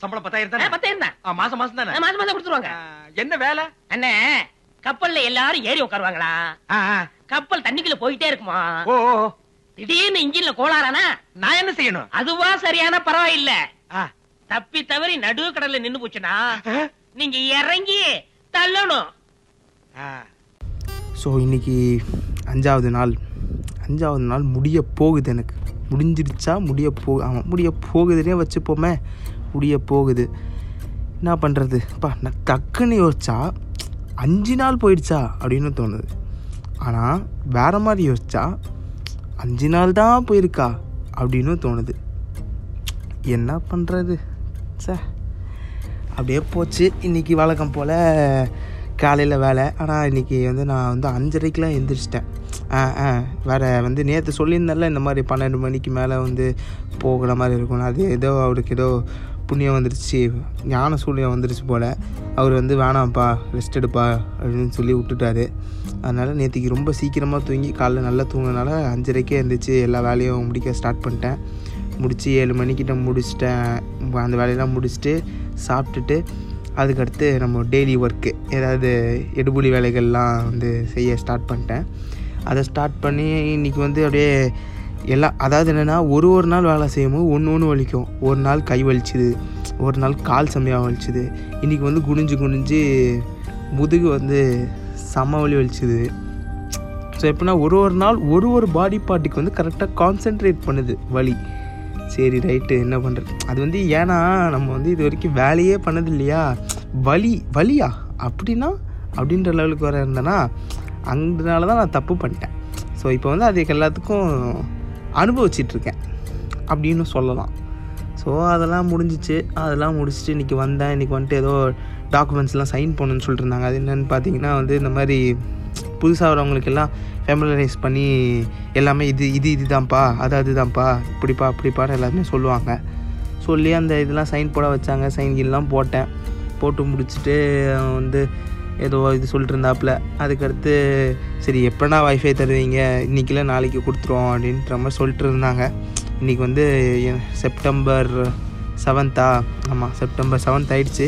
சம்பளம் பத்தாயிரம் தானே? பத்தாயிரம் தான். ஆ, மாசம் மாசம் தானே? மாசம் மாசம் கொடுத்துருவாங்க. என்ன வேலை? அண்ணே கப்பல்ல எல்லாரும் ஏறி உட்காருவாங்களா. கப்பல் தண்ணிக்குள்ள போயிட்டே இருக்குமா? ஓ. திடீர்னு இன்ஜின்ல கோளாறானா? நான் என்ன செய்யணும்? அதுவா சரியான பரவாயில்ல. தப்பி தவறி நடு கடல்ல நின்னு போச்சுன்னா ஆ? நீங்க இறங்கி தள்ளணும். ஆ. ஸோ இன்னைக்கு அஞ்சாவது நாள். அஞ்சாவது நாள் முடிய போகுது எனக்கு. முடிஞ்சிடுச்சா? முடிய போ ஆமாம் முடிய போகுதுன்னே வச்சுப்போமே. முடிய போகுது. என்ன பண்ணுறது அப்பா நான் டக்குன்னு யோசிச்சா அஞ்சு நாள் போயிடுச்சா அப்படின்னு தோணுது. ஆனால் வேற மாதிரி யோசிச்சா அஞ்சு நாள் தான் போயிருக்கா அப்படின்னு தோணுது. என்ன பண்ணுறது சார் அப்படியே போச்சு. இன்றைக்கி வழக்கம் போல் காலையில் வேலை. ஆனால் இன்றைக்கி வந்து நான் வந்து அஞ்சரைக்கெலாம் எழுந்திரிச்சிட்டேன் ஆ ஆ வேறு வந்து நேற்று சொல்லியிருந்தேன்ல இந்த மாதிரி பன்னெண்டு மணிக்கு மேலே வந்து போகிற மாதிரி இருக்கும். அது ஏதோ அவருக்கு ஏதோ புண்ணியம் வந்துருச்சு. ஞான சூழ்நிலை வந்துருச்சு போல். அவர் வந்து வேணாம்ப்பா ரெஸ்ட் எடுப்பா அப்படின்னு சொல்லி விட்டுட்டாரு. அதனால் நேற்றுக்கு ரொம்ப சீக்கிரமாக தூங்கி காலைல நல்லா தூங்கினால அஞ்சரைக்கே இருந்துச்சு எல்லா வேலையும் முடிக்க ஸ்டார்ட் பண்ணிட்டேன். முடித்து ஏழு மணிக்கிட்ட முடிச்சிட்டேன். அந்த வேலையெல்லாம் முடிச்சுட்டு சாப்பிட்டுட்டு அதுக்கடுத்து நம்ம டெய்லி ஒர்க்கு ஏதாவது எடுபுலி வேலைகள்லாம் வந்து செய்ய ஸ்டார்ட் பண்ணிட்டேன். அதை ஸ்டார்ட் பண்ணி இன்றைக்கி வந்து அப்படியே எல்லாம் அதாவது என்னென்னா ஒரு ஒரு நாள் வேலை செய்யும்போது ஒன்று ஒன்று வலிக்கும். ஒரு நாள் கை வலிச்சுது ஒரு நாள் கால் செம்மையாக வலிச்சுது. இன்றைக்கி வந்து குனிஞ்சு குனிஞ்சு முதுகு வந்து செம்ம வலி வலிச்சுது. ஸோ எப்படின்னா ஒரு ஒரு நாள் ஒரு ஒரு பாடி பார்ட்டுக்கு வந்து கரெக்டாக கான்சென்ட்ரேட் பண்ணுது வலி. சரி ரைட்டு என்ன பண்ணுறது அது வந்து ஏன்னா நம்ம வந்து இது வரைக்கும் வேலையே பண்ணது இல்லையா வலி வலியா? அப்படின்னா அப்படின்ற லெவலுக்கு வர இருந்தேன்னா அதனால தான் நான் தப்பு பண்ணிட்டேன். ஸோ இப்போ வந்து அதுக்கு எல்லாத்துக்கும் அனுபவிச்சிட்ருக்கேன் அப்படின்னு சொல்லலாம். ஸோ அதெல்லாம் முடிஞ்சிச்சு. அதெல்லாம் முடிச்சுட்டு இன்றைக்கி வந்தேன். இன்றைக்கி வந்துட்டு ஏதோ டாக்குமெண்ட்ஸ்லாம் சைன் பண்ணுன்னு சொல்லிட்டு இருந்தாங்க. அது என்னென்னு பார்த்தீங்கன்னா வந்து இந்த மாதிரி புதுசாக வரவங்களுக்கு எல்லாம் ஃபேமிலரைஸ் பண்ணி எல்லாமே இது இது இதுதான்ப்பா அது அதுதான்ப்பா இப்படிப்பா அப்படிப்பான்னு எல்லாருமே சொல்லுவாங்க. சொல்லி அந்த இதெல்லாம் சைன் போட வச்சாங்க. சைன் எல்லாம் போட்டேன். போட்டு முடிச்சுட்டு அவன் வந்து ஏதோ இது சொல்லிட்டு இருந்தாப்புல. அதுக்கடுத்து சரி எப்போனா வைஃபை தருவீங்க? இன்றைக்கில நாளைக்கு கொடுத்துருவோம் அப்படின்ற மாதிரி சொல்லிட்டு இருந்தாங்க. இன்றைக்கி வந்து செப்டம்பர் செவன்த்தா ஆமாம் செப்டம்பர் செவன்த் ஆயிடுச்சு.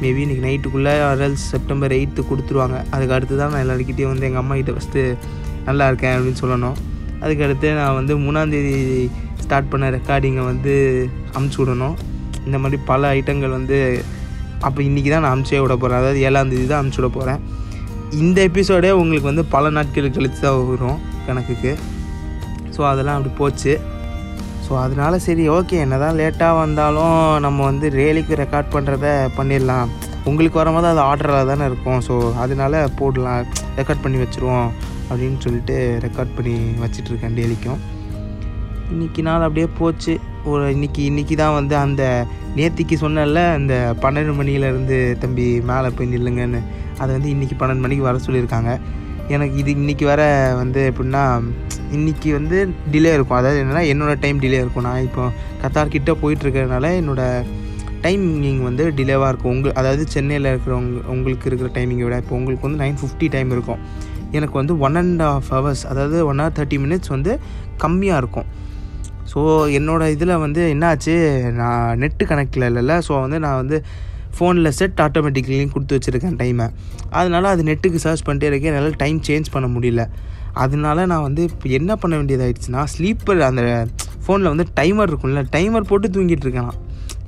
மேபி இன்றைக்கி நைட்டுக்குள்ளே ஆர்எல்ஸ் செப்டம்பர் எயித்து கொடுத்துருவாங்க. அதுக்கு அடுத்து தான் நான் எல்லாருக்கிட்டேயும் வந்து எங்கள் அம்மாக்கிட்ட ஃபஸ்ட்டு நல்லா இருக்கேன் அப்படின்னு சொல்லணும். அதுக்கடுத்து நான் வந்து மூணாந்தேதி ஸ்டார்ட் பண்ண ரெக்கார்டிங்கை வந்து அமுச்சு விடணும். இந்த மாதிரி பல ஐட்டங்கள் வந்து அப்போ இன்றைக்கி தான் நான் அமுச்சே விட போகிறேன் அதாவது ஏழாந்தேதி தான் அமுச்சு விட போகிறேன் இந்த எபிசோடே உங்களுக்கு வந்து பல நாட்கள் கழித்து தான் வரும் கணக்குக்கு. ஸோ அதெல்லாம் அப்படி போச்சு. ஸோ அதனால சரி ஓகே என்ன தான் லேட்டாக வந்தாலும் நம்ம வந்து ரேலிக்கு ரெக்கார்ட் பண்ணுறத பண்ணிடலாம். உங்களுக்கு வரும்போது அது ஆர்டராக தானே இருக்கும். ஸோ அதனால போடலாம் ரெக்கார்ட் பண்ணி வச்சுருவோம் அப்படின்னு சொல்லிட்டு ரெக்கார்ட் பண்ணி வச்சிட்ருக்கேன் டெய்லிக்கும் இன்றைக்கி நாள் அப்படியே போச்சு. ஒரு இன்னைக்கு இன்றைக்கி தான் வந்து அந்த நேத்திக்கு சொன்னல அந்த பன்னெண்டு மணியிலேருந்து தம்பி மேலே போய் நில்லுங்கன்னு. அதை வந்து இன்றைக்கி பன்னெண்டு மணிக்கு வர சொல்லியிருக்காங்க. எனக்கு இது இன்றைக்கி வர வந்து எப்படின்னா இன்றைக்கி வந்து டிலே இருக்கும். அதாவது என்னென்னா என்னோடய டைம் டிலே இருக்கும். நான் இப்போ கத்தார்கிட்ட கிட்ட என்னோடய டைமிங் வந்து டிலேவாக இருக்கும். உங்கள் அதாவது சென்னையில் இருக்கிறவங்க உங்களுக்கு இருக்கிற டைமிங்கை விட இப்போ உங்களுக்கு வந்து நைன் ஃபிஃப்டி டைம் இருக்கும். எனக்கு வந்து ஒன் அண்ட் ஆஃப் ஹவர்ஸ் அதாவது ஒன் ஹவர் தேர்ட்டி மினிட்ஸ் வந்து கம்மியாக இருக்கும். ஸோ என்னோடய இதில் வந்து என்னாச்சு நான் நெட்டு கனெக்டில் இல்லைல்ல. ஸோ வந்து நான் வந்து ஃபோனில் செட் ஆட்டோமேட்டிக்லியும் கொடுத்து வச்சுருக்கேன் டைமை அதனால் அது நெட்டுக்கு சர்ச் பண்ணிட்டே இருக்கேன். என்னால் டைம் சேஞ்ச் பண்ண முடியல. அதனால நான் வந்து இப்போ என்ன பண்ண வேண்டியதாகிடுச்சுன்னா ஸ்லீப்பர் அந்த ஃபோனில் வந்து டைமர் இருக்கும்ல டைமர் போட்டு தூங்கிட்டு இருக்கேன்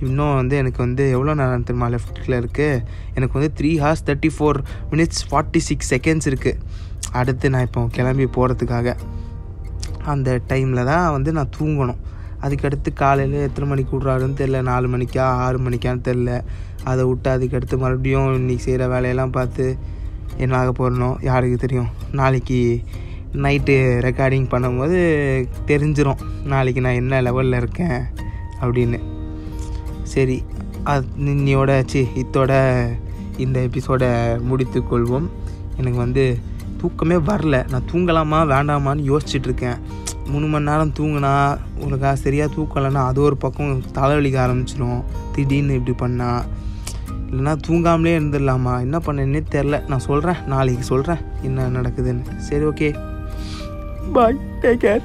இன்னும் வந்து எனக்கு வந்து எவ்வளோ நேரம் தெரியுமா? லெஃப்ட்டில் இருக்குது எனக்கு வந்து three hours thirty four minutes forty six seconds இருக்குது அடுத்து நான் இப்போ கிளம்பி போகிறதுக்காக அந்த டைமில் தான் வந்து நான் தூங்கணும். அதுக்கடுத்து காலையில் எத்தனை மணிக்கு விட்றாருன்னு தெரில நாலு மணிக்கா ஆறு மணிக்கான்னு தெரில அதை விட்டு அதுக்கடுத்து மறுபடியும் இன்றைக்கி செய்கிற வேலையெல்லாம் பார்த்து என்ன ஆக போகிறனோ யாருக்கு தெரியும். நாளைக்கு நைட்டு ரெக்கார்டிங் பண்ணும்போது தெரிஞ்சிடும் நாளைக்கு நான் என்ன லெவலில் இருக்கேன் அப்படின்னு. சரி அது இன்னையோட சி இத்தோட இந்த எபிசோடை முடித்துக்கொள்வோம் எனக்கு வந்து தூக்கமே வரல. நான் தூங்கலாமா வேண்டாமான்னு யோசிச்சுட்ருக்கேன் மூணு மணி நேரம் தூங்கினா உனக்கா சரியாக தூக்கலைன்னா அது ஒரு பக்கம் தலைவலிக்க ஆரம்பிச்சிடும் திடீர்னு இப்படி பண்ணா. இல்லைன்னா தூங்காமலே இருந்துடலாமா? என்ன பண்ணேன்னே தெரில நான் சொல்கிறேன் நாளைக்கு சொல்கிறேன் என்ன நடக்குதுன்னு. சரி ஓகே பாய் டேக் கேர்